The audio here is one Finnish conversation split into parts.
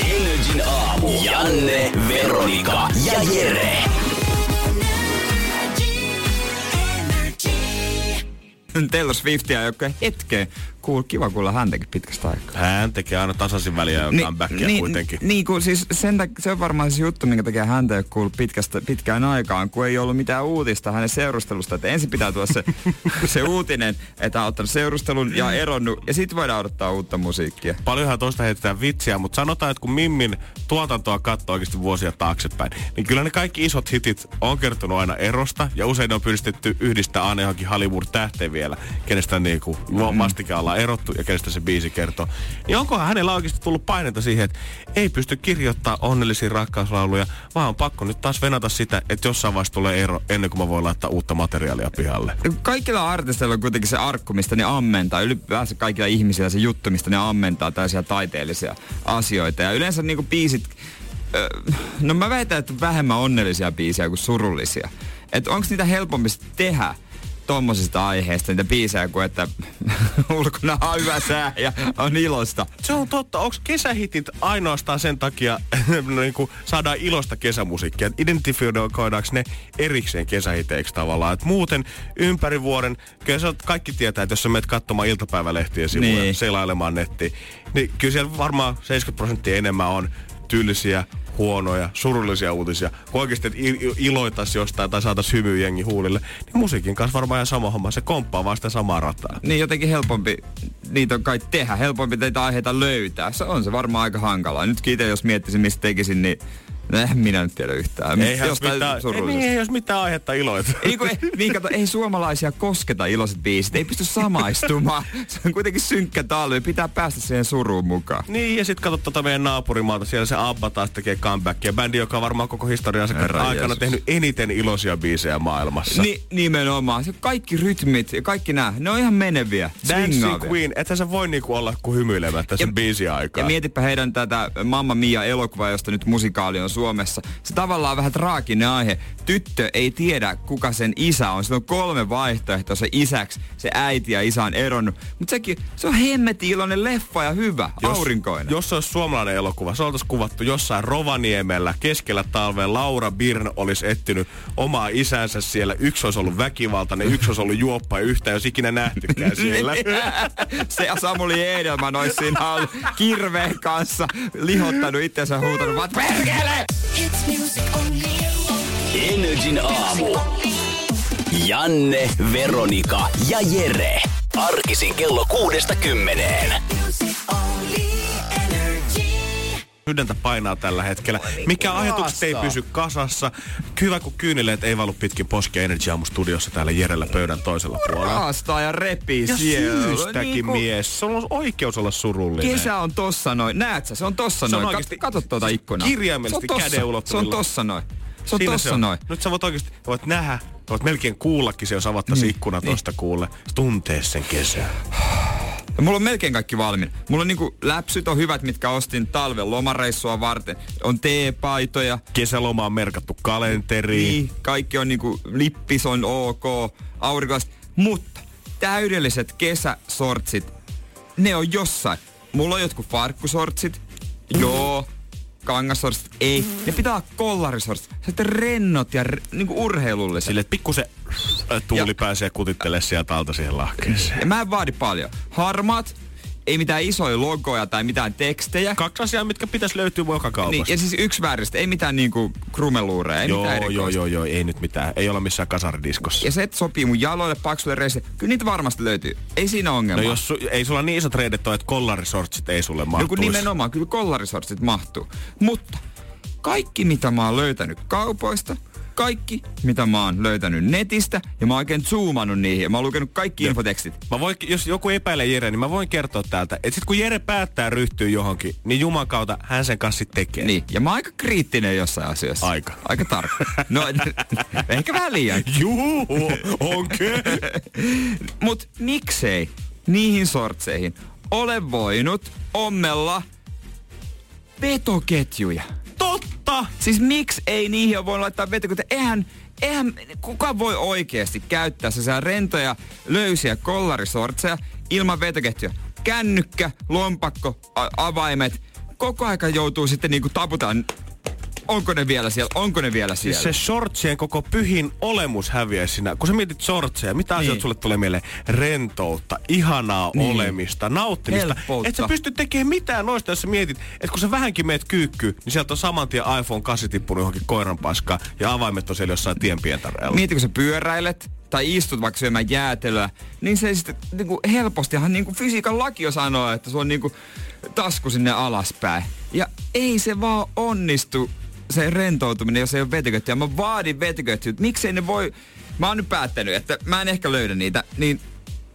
Energin aamu. Janne, Veronika ja Jere. Taylor Swiftia, joka hetken kuul, kiva kuulla häntäkin pitkästä aikaa. Hän tekee aina tasaisin väliä jo comebackia niin, kuitenkin. Niin, kun, siis sen, se on varmaan se juttu, minkä takia häntä ei kuullut pitkästä, pitkään aikaan, kun ei ollut mitään uutista hänen seurustelusta. Että ensin pitää tuoda se, se uutinen, että hän on ottanut seurustelun ja eronnut, ja sitten voidaan odottaa uutta musiikkia. Paljonhan toista heitetään vitsiä, mutta sanotaan, että kun Mimmin tuotantoa katsoo oikeasti vuosia taaksepäin, niin kyllä ne kaikki isot hitit on kertonut aina erosta, ja usein on pyristetty yhdistää aina johonkin Hollywood-tähteen vielä, kenestä niinku mm. vastike ollaan erottu ja kenestä se biisi kertoo. Niin onkohan hänellä oikeasti tullut painetta siihen, että ei pysty kirjoittaa onnellisia rakkauslauluja, vaan on pakko nyt taas venata sitä, että jossain vaiheessa tulee ero ennen kuin mä voin laittaa uutta materiaalia pihalle. Kaikilla artisteilla on kuitenkin se arkku, mistä ne ammentaa. Ylipäänsä kaikilla ihmisillä se juttu, mistä ne ammentaa tällaisia taiteellisia asioita. Ja yleensä niinku biisit, no mä väitän, että vähemmän onnellisia biisejä kuin surullisia. Että onko niitä helpompi tehdä tommosista aiheista niitä biisejä kuin, että ulkona on hyvä sää ja on ilosta. Se on totta. Onko kesähitit ainoastaan sen takia, niin kuin saadaan ilosta kesämusiikkia? Identifioidaanko ne erikseen kesähiteiksi tavallaan? Et muuten ympäri vuoden, kyllä se kaikki tietää, että jos sä menet katsomaan iltapäivälehtiä sivuja, niin. selailemaan nettiin, niin kyllä siellä varmaan 70 prosenttia enemmän on tyylisiä, huonoja, surullisia uutisia, kun oikeasti iloitaisi jostain tai saataisiin hymy jengi huulille, niin musiikin kanssa varmaan ihan sama homma. Se komppaa vaan sitä samaa rataa. Niin jotenkin helpompi niitä on kai tehdä, helpompi teitä aiheita löytää. Se on se varmaan aika hankalaa. Nyt itse jos miettisin, mistä tekisin, niin No en minä nyt tiedä yhtään. Eihän jos mitään, ei, ei jos mitään aihetta iloita. Ei, kun, ei, niin kato, ei suomalaisia kosketa iloiset biisit. Ei pysty samaistumaan. Se on kuitenkin synkkä talvi. Pitää päästä siihen suruun mukaan. Niin, ja sitten katsot tuota meidän naapurimaata. Siellä se Abba taas tekee comebackia. Bändi, joka on varmaan koko historiansa aikana Jeesus. tehnyt eniten iloisia biisejä maailmassa. Ni, nimenomaan. Se kaikki rytmit ja kaikki nämä, ne on ihan meneviä. Dancing Queen. Että se voi niinku olla kuin hymyilemättä sen biisi aikaa. Ja mietipä heidän tätä Mamma Mia elokuvaa, josta nyt musikaali on Suomessa. Se tavallaan vähän traaginen aihe. Tyttö ei tiedä, kuka sen isä on. Sillä on kolme vaihtoehtoa se isäksi. Se äiti ja isä on eronnut. Mutta sekin, se on hemmeti iloinen leffa ja hyvä, jos, aurinkoinen. Jos se olisi suomalainen elokuva, se oltaisiin kuvattu jossain Rovaniemellä keskellä talvea. Laura Birn olisi etsinyt omaa isänsä siellä. Yksi olisi ollut väkivaltainen, yksi olisi ollut juoppa ja yhtä ei olisi ikinä nähtykään siellä. se ja Samuli Edelman olisi siinä kirveen kanssa lihottanut itsensä huutanut, vaan perkele! Energin aamu. Janne, Veronika ja Jere. Arkisin kello kuudesta kymmeneen. Sydäntä painaa tällä hetkellä. Mikä ajatukset ei pysy kasassa? Hyvä, kun kyynileet ei valu pitkin poskia Energy Aamu studiossa täällä Jerellä pöydän toisella puolella. Raastaa ja repii ja siellä. syystäkin niin kun... mies. Se on oikeus olla surullinen. Kesä on tossa noin. Näet sä, se on tossa se on noin. Oikeasti... Kato tuota ikkunaa. Kirjaimellisesti käden Se on tossa noin. Se on Siinä tossa se on. noin. Nyt sä voit oikeasti, voit nähdä, voit melkein kuullakin se, jos avattaisiin niin, ikkuna niin. tosta kuulle. Tuntee sen kesän. Ja mulla on melkein kaikki valmiina. Mulla on niinku läpsyt on hyvät, mitkä ostin talven lomareissua varten. On teepaitoja. Kesäloma on merkattu kalenteriin. Niin, kaikki on niinku, lippis on ok, aurinkolaiset. Mutta täydelliset kesäsortsit, ne on jossain. Mulla on jotkut farkkusortsit. Joo, kangasortsit, ei. Ne pitää olla kollarisortsit. Sitten rennot ja re, niinku urheilulliset. Sille, että pikkusen tuuli ja, pääsee kutittelemaan sieltä alta siihen lahkeeseen. Ja mä en vaadi paljon. Harmaat, ei mitään isoja logoja tai mitään tekstejä. Kaksi asiaa, mitkä pitäisi löytyä joka kaupasta. Niin, ja siis yksi vääristä, ei mitään niinku krumeluureja, ei joo, mitään Joo, joo, joo, ei nyt mitään. Ei olla missään kasaridiskossa. Ja se, että sopii mun jaloille, paksuille reisille, kyllä niitä varmasti löytyy. Ei siinä ongelma. No jos su- ei sulla niin isot reidet ole, että kollarisortsit ei sulle mahtuisi. Joku nimenomaan, kyllä kollarisortsit mahtuu. Mutta kaikki, mitä mä oon löytänyt kaupoista, kaikki, mitä mä oon löytänyt netistä, ja mä oon oikein zoomannut niihin, ja mä oon lukenut kaikki Jep. infotekstit. Mä voin, jos joku epäilee Jere, niin mä voin kertoa täältä, että sit kun Jere päättää ryhtyä johonkin, niin Juman kautta hän sen kanssa sit tekee. Niin, ja mä oon aika kriittinen jossain asioissa. Aika. Aika tarkka. No, ehkä vähän liian. Juu, onke. Mut miksei niihin sortseihin ole voinut ommella vetoketjuja? Totta! Siis miksi ei niihin ole voinut laittaa vetoketjuja? Eihän, eihän kuka voi oikeasti käyttää sellaisia rentoja, löysiä kollarisortseja ilman vetoketjuja. Kännykkä, lompakko, a- avaimet. Koko aika joutuu sitten niinku taputaan. Onko ne vielä siellä? Onko ne vielä siellä? Siis se shortsien koko pyhin olemus häviäisi siinä. Kun sä mietit shortseja, mitä niin. asioita sulle tulee mieleen? Rentoutta, ihanaa Niin. niin. olemista, nauttimista. Helppoutta. Et sä pysty tekemään mitään noista, jos sä mietit, että kun sä vähänkin meet kyykkyyn, niin sieltä on saman tien iPhone 8 tippunut johonkin koiran paskaan ja avaimet on siellä jossain tienpientareella. Mieti, kun sä pyöräilet tai istut vaikka syömään jäätelöä, niin se sitten niinku helpostihan niinku fysiikan laki jo sanoo, että se on niinku tasku sinne alaspäin. Ja ei se vaan onnistu se rentoutuminen, jos ei ole vetyköttyjä. Mä vaadin vetyköttyjä. Miksei ne voi... Mä oon nyt päättänyt, että mä en ehkä löydä niitä, niin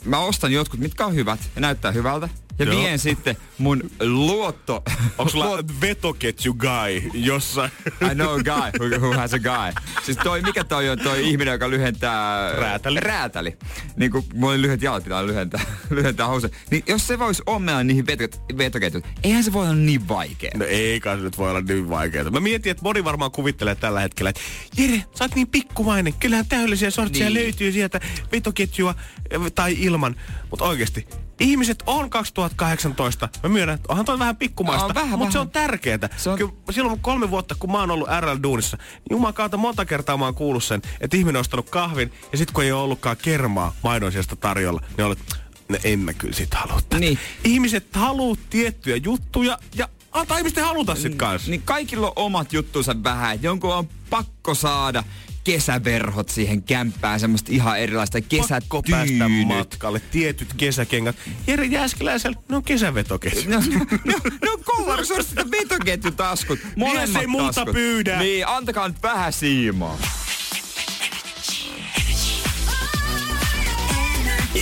mä ostan jotkut, mitkä on hyvät ja näyttää hyvältä. Ja Joo. vien sitten mun luotto... Onko sulla vetoketju guy jossain? I know a guy who, who has a guy. Siis toi, mikä toi on toi ihminen, joka lyhentää... Räätäli. Räätäli. Niin kuin mulla oli lyhyet jalat, pitää lyhentää, lyhentää housuja. Niin jos se voisi ommella niihin vetok- vetoketjut, eihän se voi olla niin vaikea. No ei kai se nyt voi olla niin vaikeaa. Mä mietin, että moni varmaan kuvittelee tällä hetkellä, että Jere, sä oot niin pikkumainen. Kyllähän täydellisiä sortseja Niin. niin. löytyy sieltä vetoketjua eh, tai ilman. Mutta oikeasti, ihmiset on 2018. Mä myönnän, että onhan toi vähän pikkumaista, On vähän, mutta se vähän. on tärkeää. Se on- Kyllä silloin kolme vuotta, kun mä oon ollut RL-duunissa, niin juman kautta monta kertaa mä oon kuullut sen, että ihminen on ostanut kahvin ja sit kun ei ole ollutkaan kermaa maidonsiasta tarjolla, niin olet, no en mä kyllä sit halua tätä." Niin. Ihmiset haluu tiettyjä juttuja ja antaa ihmisten haluta sit kanssa. Niin kaikilla on omat juttunsa vähän. että Jonkun on pakko saada kesäverhot siihen kämppään, semmoista ihan erilaista Pakko päästä kesätyynyt. matkalle, tietyt kesäkengät. Jere Jääskeläisellä, ne on kesävetoketju. No, no, no ja vetoketjutaskut. Molemmat ei multa taskut. pyydä. Niin, antakaa nyt vähän siimaa.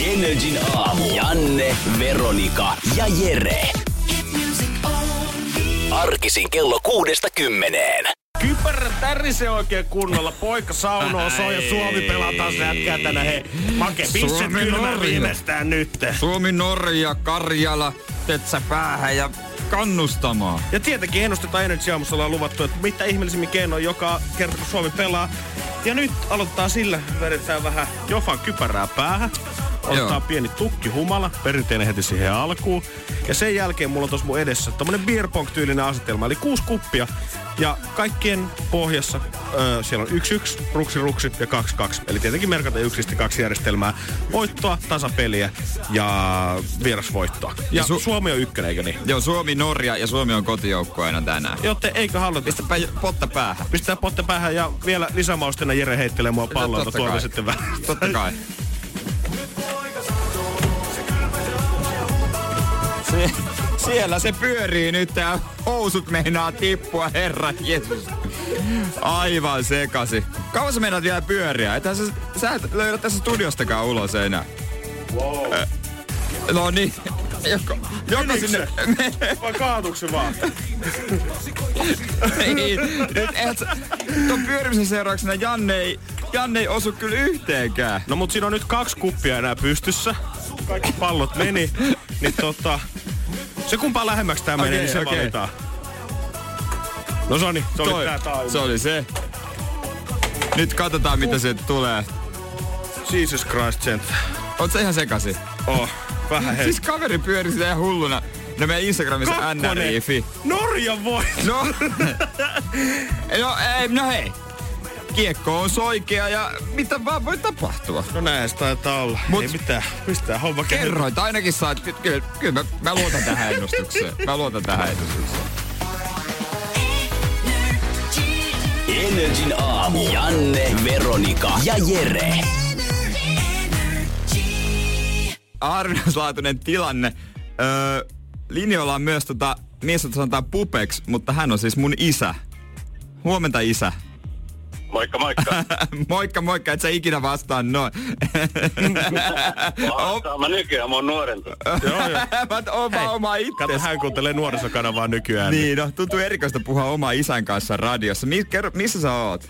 Energin aamu. Janne, Veronika ja Jere. Arkisin kello kuudesta kymmeneen. Kypärä tärisee oikein kunnolla. Poika saunoo soi ja Suomi pelataan se jätkää tänä he. Make kylmä Norja. viimeistään nyt. Suomi, Norja, Karjala, Tetsä päähän ja kannustamaan. Ja tietenkin ennustetaan Energy Aamussa ollaan luvattu, että mitä ihmeellisimmin keinoin joka kerta kun Suomi pelaa. Ja nyt aloittaa sillä, vedetään vähän Jofan kypärää päähän. Ottaa Joo. pieni tukki humala, perinteinen heti siihen alkuun. Ja sen jälkeen mulla on tuossa mun edessä tommonen beer tyylinen asetelma, eli kuusi kuppia. Ja kaikkien pohjassa öö, siellä on yksi yksi, ruksi ruksi ja kaksi kaksi. Eli tietenkin merkata yksistä kaksi järjestelmää. Voittoa, tasapeliä ja vierasvoittoa. Ja Su- Su- Suomi on ykkönen, eikö niin? Joo, Suomi, Norja ja Suomi on kotijoukkueena tänään. Joten eikö haluta Pistäpä potta päähän. Pistää potte päähän ja vielä lisämausteena Jere heittelee mua palloa, Totta tuolta kai. sitten vähän. Totta kai. Se, siellä se pyörii nyt tää housut meinaa tippua, herra Jeesus. Aivan sekasi. Kauan sä meinaat vielä pyöriä? Ethän sä, sä et löydä tässä studiostakaan ulos enää. Wow. No niin. Joko, joko sinne... Vai kaatuuko se vaan? Ei, nyt et ton pyörimisen seurauksena Janne ei, Janne ei osu kyllä yhteenkään. No mut siinä on nyt kaksi kuppia enää pystyssä. Kaikki pallot meni. Niin tota... Se kumpaa lähemmäksi tää menee, Okei, niin se okei. valitaan. No se oli, se oli Toi, tää taulu. se oli se. Nyt katsotaan mitä se tulee. Jesus Christ, gent. Oot sä ihan sekasi? Oh, vähän hei. Siis kaveri pyöri sitä ihan hulluna. No meidän Instagramissa nri.fi. Norja voi. No, no, ei, no hei. Kiekko on soikea ja mitä vaan voi tapahtua. No näin se taitaa olla. Mut- Ei mitään. Pistää homma. Kerroit ainakin saat, ky- kyllä, kyllä mä, mä luotan tähän ennustukseen. Mä luotan tähän ennustukseen. Energin aamu. Janne, Veronika ja Jere. Arvinaislaatuinen tilanne. Öö, linjoilla on myös tota, mies, jota sanotaan Pupex, mutta hän on siis mun isä. Huomenta isä. Moikka, moikka. moikka, moikka, et sä ikinä vastaan noin. Vastaan mä nykyään, mä oon nuorempi. Joo, joo. Mä oon vaan oma Kato, itses. hän kuuntelee nuorisokanavaa nykyään. Niin, no tuntuu erikoista puhua oma isän kanssa radiossa. Mi- kerro, missä sä oot?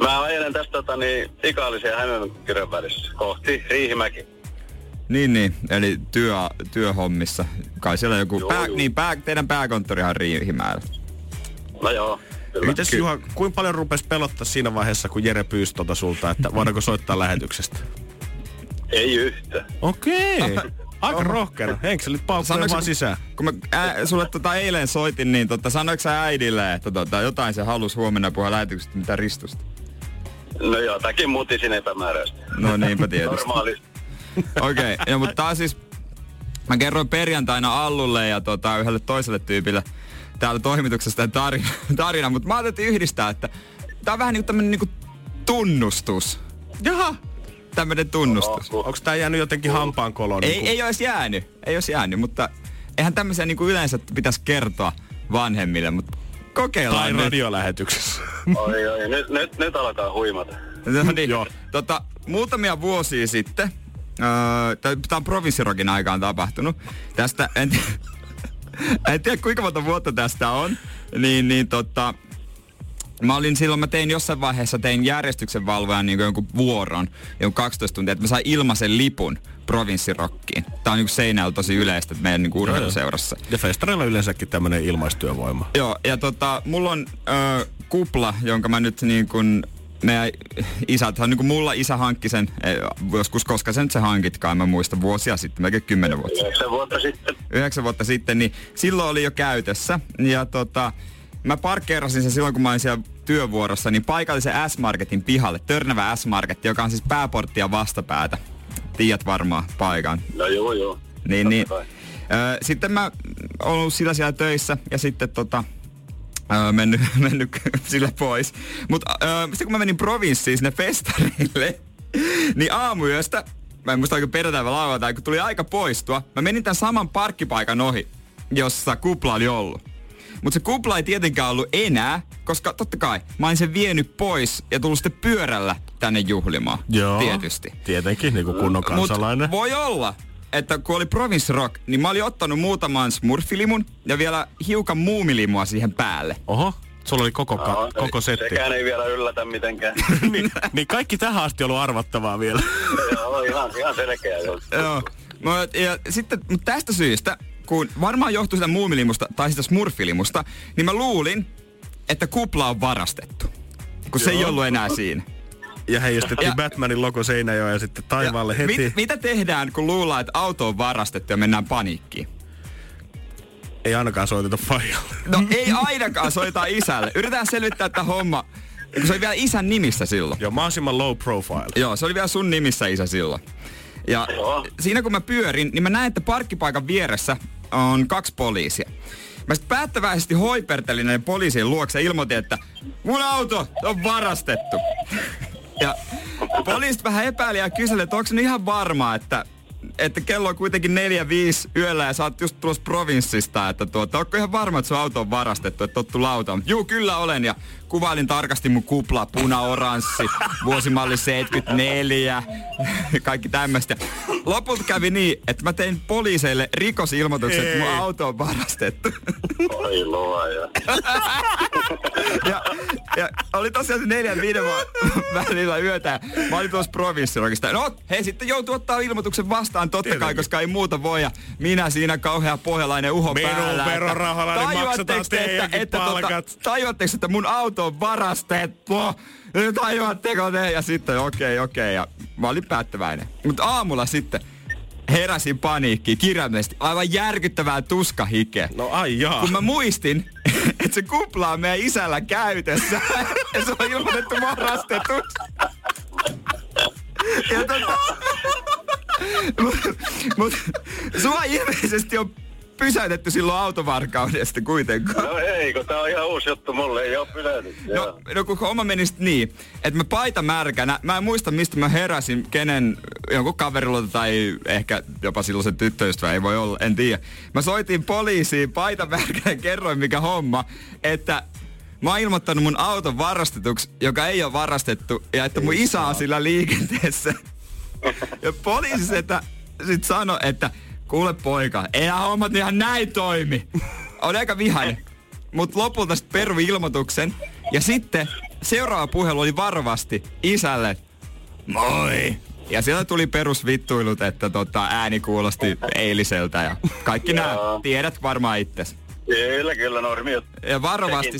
Mä ajelen tästä tota, niin, Ikaalisen ja Hämeenkyrön välissä kohti Riihimäki. Niin, niin, eli työ, työhommissa. Kai siellä joku, Joo, pää, joo. niin pää, teidän pääkonttorihan on Riihimäellä. No joo, kyllä. Mites Juha, kuinka paljon rupes pelottaa siinä vaiheessa, kun Jere pyysi tuota sulta, että voidaanko soittaa lähetyksestä? Ei yhtä. Okei. Aika rohkeana. Henkselit paukkuja vaan sisään. Kun mä ää, sulle tota eilen soitin, niin tota, sanoiko sä äidille, että tota, jotain se halus huomenna puhua lähetyksestä, mitä ristusta? No jotakin mutisin epämääräistä. No niinpä tietysti. Normaalisti. Okei, okay, no, mutta tää siis... Mä kerroin perjantaina Allulle ja tota, yhdelle toiselle tyypille täällä toimituksessa tämän tarina, tarina mutta mä ajattelin yhdistää, että tää on vähän niinku tämmönen niinku tunnustus. Jaha. Tämmönen tunnustus. Onko tää jäänyt jotenkin hampaan koloon? Ei, ei olisi jäänyt, ei olisi jäänyt, mutta eihän tämmöisiä niinku yleensä pitäisi kertoa vanhemmille, mutta kokeillaan Tai nyt. radiolähetyksessä. Oi, oi, nyt, nyt, nyt alkaa huimata. No niin, Joo. tota, muutamia vuosia sitten, öö, tämä on provinssirokin aikaan tapahtunut. Tästä, en, ti- en tiedä kuinka monta vuotta tästä on, niin, niin tota, Mä olin silloin, mä tein jossain vaiheessa, tein järjestyksen valvojan niin jonkun vuoron, jonkun 12 tuntia, että mä sain ilmaisen lipun provinssirokkiin. Tää on niin seinällä tosi yleistä että meidän niin urheiluseurassa. Ja festareilla yleensäkin tämmönen ilmaistyövoima. Joo, ja tota, mulla on ö, kupla, jonka mä nyt niin kun, meidän isät, niin kuin mulla isä hankki sen, eh, joskus koska sen se hankitkaan, mä muistan vuosia sitten, melkein kymmenen vuotta sitten. Yhdeksän vuotta sitten. Yhdeksän vuotta sitten, niin silloin oli jo käytössä. Ja tota, mä parkkeerasin sen silloin, kun mä olin siellä työvuorossa, niin paikallisen S-Marketin pihalle, Törnävä S-Market, joka on siis pääporttia vastapäätä. Tiedät varmaan paikan. No joo, joo. Niin, Totta niin. kai. Ö, sitten mä oon ollut sillä siellä töissä ja sitten tota, ö, mennyt, mennyt sillä pois. Mutta sitten kun mä menin provinssiin sinne festarille, niin aamuyöstä, mä en muista oliko perjantai vai lauantai, kun tuli aika poistua, mä menin tämän saman parkkipaikan ohi, jossa kupla oli ollut. Mutta se kupla ei tietenkään ollut enää, koska totta kai mä olin sen vienyt pois ja tullut sitten pyörällä tänne juhlimaan. Joo. Tietysti. Tietenkin, niin kuin kunnon kansalainen. Mut voi olla, että kun oli Province Rock, niin mä olin ottanut muutaman smurfilimun ja vielä hiukan muumilimua siihen päälle. Oho, sulla oli koko, ka- Joo, koko setti. Sekään ei vielä yllätä mitenkään. niin, niin kaikki tähän asti ollut arvattavaa vielä. joo, ihan, ihan selkeä joo. Joo. Ja sitten tästä syystä, kun varmaan johtui sitä muumilimusta tai sitä smurfilimusta, niin mä luulin, että kupla on varastettu. Kun se ei Joo. ollut enää siinä. Ja heijastettiin Ja- Batmanin logo Seinäjoen ja sitten taivaalle Ja heti. Mit, mitä tehdään, kun luullaan, että auto on varastettu ja mennään paniikkiin? Ei ainakaan soiteta faijalle. No ei ainakaan soita isälle. Yritetään selvittää tämä homma. Kun se oli vielä isän nimissä silloin. Joo, mahdollisimman low profile. Joo, se oli vielä sun nimissä isä silloin. Ja Joo. siinä kun mä pyörin, niin mä näen, että parkkipaikan vieressä on kaksi poliisia. Mä sitten päättäväisesti hoipertelin näiden poliisien luokse ja ilmoitin, että mun auto on varastettu. Ja poliisit vähän epäili ja kyseli, että onko se ihan varmaa, että, että kello on kuitenkin neljä viisi yöllä ja sä oot just tulossa provinssista, että tuota, onko ihan varma, että sun auto on varastettu, että tottu lautaan. Juu, kyllä olen ja kuvailin tarkasti mun kupla, puna-oranssi, vuosimalli 74, kaikki tämmöistä. Lopulta kävi niin, että mä tein poliiseille rikosilmoituksen, että mun auto on varastettu. Oi luoja. ja, ja oli tosiaan se neljän viiden välillä yötä. Mä olin tuossa provinssirokista. No, he sitten joutuu ottaa ilmoituksen vastaan totta kai, Tietenkin. koska ei muuta voi. Ja minä siinä kauhea pohjalainen uho Minun päällä. että verorahalla, niin maksetaan te, että, teidänkin että, tota, palkat? tajuatteko, että mun auto on varastettu? Tajuatteko te? Ja sitten okei, okay, okei. Okay, ja mä olin päättäväinen. Mutta aamulla sitten heräsin paniikkiin kirjaimellisesti. Aivan järkyttävää tuskahikeä. No ai jaa. Kun mä muistin, että se kupla on meidän isällä käytössä ja se on ilmoitettu varastetuksi. Ja tota, mut, mut, sua ilmeisesti on pysäytetty silloin autovarkaudesta kuitenkaan. No ei, kun tää on ihan uusi juttu mulle, ei oo pysähdyt. No, no kun homma meni niin, että mä paita märkänä, mä en muista mistä mä heräsin, kenen, jonkun kaverilta tai ehkä jopa silloin se tyttöystävä, ei voi olla, en tiedä. Mä soitin poliisiin paita märkänä, kerroin mikä homma, että Mä oon ilmoittanut mun auton varastetuksi, joka ei ole varastettu, ja että mun isä on sillä liikenteessä. Ja poliisi että sit sanoi, että kuule poika, ei hommat ihan näin toimi. On aika vihainen. Mut lopulta sit peru ilmoituksen. Ja sitten seuraava puhelu oli varovasti isälle. Moi! Ja sieltä tuli perusvittuilut, että tota, ääni kuulosti eiliseltä ja kaikki nämä tiedät varmaan itses. Kyllä, kyllä, normi juttu. Ja varovasti,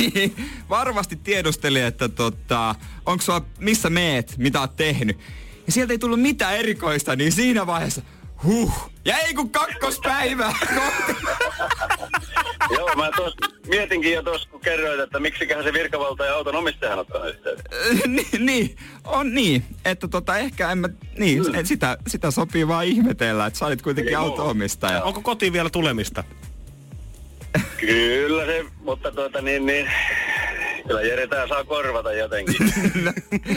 varovasti tiedusteli, että tota, onko sulla, missä meet, mitä oot tehnyt. Ja sieltä ei tullut mitään erikoista, niin siinä vaiheessa, huh, ja ei kun kakkospäivää kohti. Joo, mä tos, mietinkin jo tuossa, kun kerroit, että miksiköhän se virkavalta ja auton omistajahan ottanut yhteyttä. niin, niin, on niin, että tota ehkä en mä, niin, mm. sitä, sitä sopii vaan ihmetellä, että sä olit kuitenkin Ei muuta. auto-omistaja. Onko kotiin vielä tulemista? Kyllä se, mutta tuota niin, niin kyllä Jere tää saa korvata jotenkin.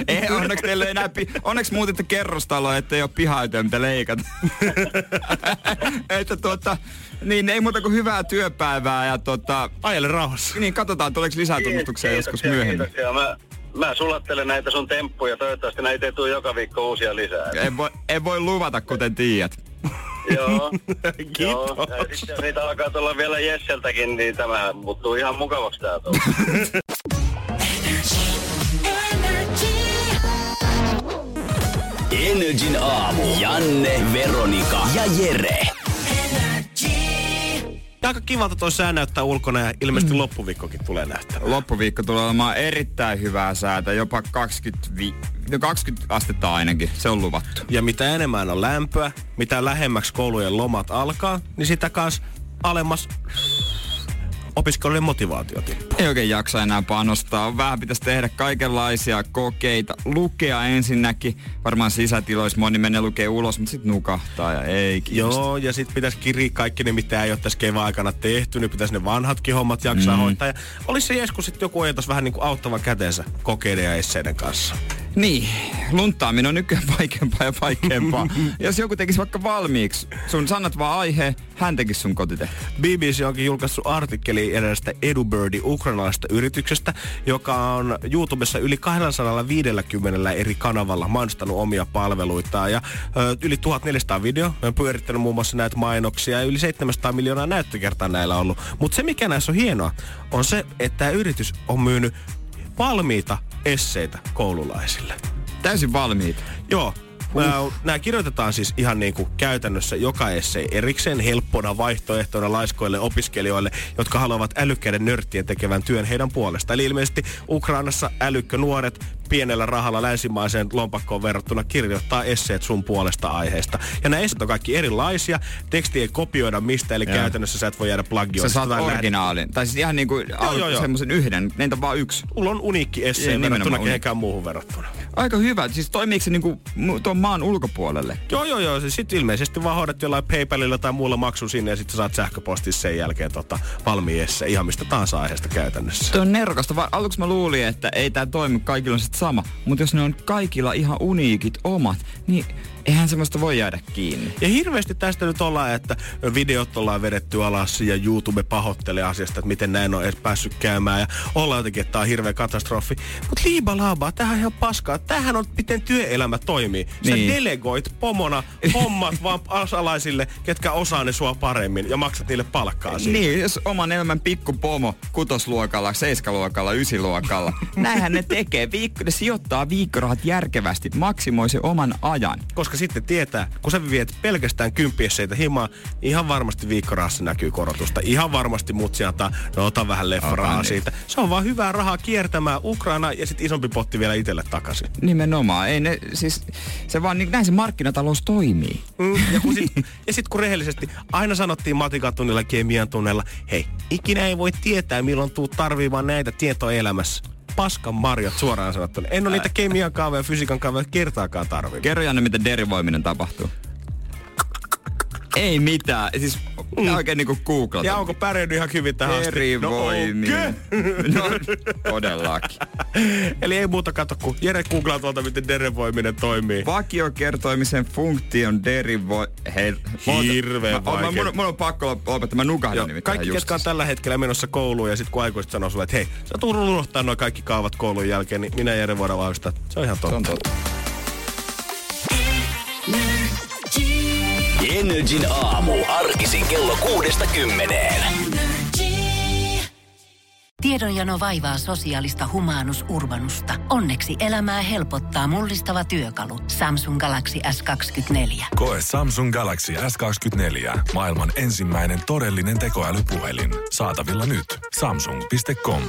ei, onneksi teille ei enää, pi- onneksi muutitte kerrostaloa, ettei ole pihaa, mitä leikata. että tuota, niin ei muuta kuin hyvää työpäivää ja tota, Ajele rauhassa. niin katsotaan, tuleeko lisää tunnustuksia joskus myöhemmin. Kiitoksia. Mä, mä sulattelen näitä sun temppuja. Toivottavasti näitä ei tule joka viikko uusia lisää. En voi, en voi luvata, kuten tiedät. Joo. Kiitos. Joo. Ja sitten niitä alkaa tulla vielä Jesseltäkin, niin tämä muuttuu ihan mukavaksi tää. Energin aamu. Janne, Veronika ja Jere. Ja aika kivalta toi sää näyttää ulkona ja ilmeisesti loppuviikkokin tulee näyttämään. Loppuviikko tulee olemaan erittäin hyvää säätä, jopa 20, vi- no 20 astetta ainakin, se on luvattu. Ja mitä enemmän on lämpöä, mitä lähemmäksi koulujen lomat alkaa, niin sitä kanssa alemmas opiskelijoiden motivaatio tippuu. Ei oikein jaksa enää panostaa. Vähän pitäisi tehdä kaikenlaisia kokeita. Lukea ensinnäkin. Varmaan sisätiloissa moni menee lukee ulos, mutta sitten nukahtaa ja ei kiinnosta. Joo, ja sitten pitäisi kirjaa kaikki ne, mitä ei ole tässä kevään aikana tehty, niin pitäisi ne vanhatkin hommat jaksaa mm. hoitaa. Ja olisi se jeskus sitten joku ojentas vähän niin kuin auttavan käteensä kokeiden ja esseiden kanssa. Niin, luntaaminen on nykyään vaikeampaa ja vaikeampaa. Jos joku tekisi vaikka valmiiksi, sun sanat vaan aihe, hän tekisi sun kotitehtävät. BBC onkin julkaissut artikkeli edestä EduBirdi ukrainalaisesta yrityksestä, joka on YouTubessa yli 250 eri kanavalla mainostanut omia palveluitaan. Ja ö, yli 1400 video on pyörittänyt muun muassa näitä mainoksia ja yli 700 miljoonaa näyttökertaa näillä ollut. Mutta se mikä näissä on hienoa, on se, että tämä yritys on myynyt valmiita esseitä koululaisille. Täysin valmiita. Joo. Nämä kirjoitetaan siis ihan niin kuin käytännössä joka essei erikseen helppona vaihtoehtona laiskoille opiskelijoille, jotka haluavat älykkäiden nörttien tekevän työn heidän puolestaan. Eli ilmeisesti Ukrainassa älykkö nuoret pienellä rahalla länsimaiseen lompakkoon verrattuna kirjoittaa esseet sun puolesta aiheesta. Ja nämä esseet on kaikki erilaisia. Teksti ei kopioida mistä, eli Joo. käytännössä sä et voi jäädä plagioista. Sä saat originaalin. Tai siis ihan niinku joo, joo. semmoisen yhden. Neitä on vaan yksi. Mulla on uniikki essee verrattuna kehenkään muuhun verrattuna. Aika hyvä. Siis toimiiko se niinku tuon maan ulkopuolelle? Joo, joo, joo. Sitten ilmeisesti vaan hoidat jollain PayPalilla tai muulla maksun sinne ja sitten saat sähköpostissa sen jälkeen tota, valmiin esse ihan mistä tahansa aiheesta käytännössä. Se on nerokasta. Va- Aluksi mä luulin, että ei tämä toimi, kaikilla on sit sama. Mutta jos ne on kaikilla ihan uniikit omat, niin eihän semmoista voi jäädä kiinni. Ja hirveästi tästä nyt ollaan, että videot ollaan vedetty alas ja YouTube pahoittelee asiasta, että miten näin on edes päässyt käymään. Ja ollaan jotenkin, että tämä on hirveä katastrofi. Mutta liiba laabaa, tämähän on ihan paskaa. Tämähän on, miten työelämä toimii. Sä Niin. delegoit pomona hommat vaan asalaisille, ketkä osaa ne sua paremmin ja maksat niille palkkaa siitä. Niin, jos oman elämän pikkupomo kutosluokalla, seiskaluokalla, ysiluokalla. Näinhän ne tekee. Viikko, sijoittaa viikkorahat järkevästi, maksimoi se oman ajan. Koska sitten tietää, kun sä viet pelkästään kymppiesseitä himaa, niin ihan varmasti viikkorahassa näkyy korotusta. Ihan varmasti mut sieltä, no ota vähän leffarahaa Ota niin. siitä. Se on vaan hyvää rahaa kiertämään Ukraina ja sitten isompi potti vielä itselle takaisin. Nimenomaan. Ei ne, siis, se vaan, niin, näin se markkinatalous toimii. Mm, ja, kun sit, ja sit kun rehellisesti aina sanottiin matikan tunnilla, kemian tunnilla, hei, ikinä ei voi tietää milloin tuu tarviimaan näitä tietoa elämässä. Paskan marjat suoraan sanottuna. En ole niitä kemian kaaveja ja fysiikan kaaveja kertaakaan tarvinnut. Kerro Janne, miten derivoiminen tapahtuu. Ei mitään. Siis mm. oikein niinku googlata. Ja onko pärjännyt ihan hyvin tähän asti? No, No, todellakin. Eli ei muuta kato, kun Jere googlaa tuolta, miten derevoiminen toimii. Vakiokertoimisen funktion derivoi... Mä, mä, vaikea. mun, mun, on pakko lopettaa, mä nukahdin Joo, nimittäin kaikki, ketkä on tällä hetkellä menossa kouluun ja sitten kun aikuiset sanoo sulle, että hei, sä tulet unohtaa nuo kaikki kaavat koulun jälkeen, niin minä ja Jere voidaan vahvistaa, se on ihan Se totta. on totta. Energin aamu. Arkisin kello kuudesta kymmeneen. Tiedonjano vaivaa sosiaalista humanus urbanusta. Onneksi elämää helpottaa mullistava työkalu. Samsung Galaxy S24. Koe Samsung Galaxy S24. Maailman ensimmäinen todellinen tekoälypuhelin. Saatavilla nyt. Samsung.com.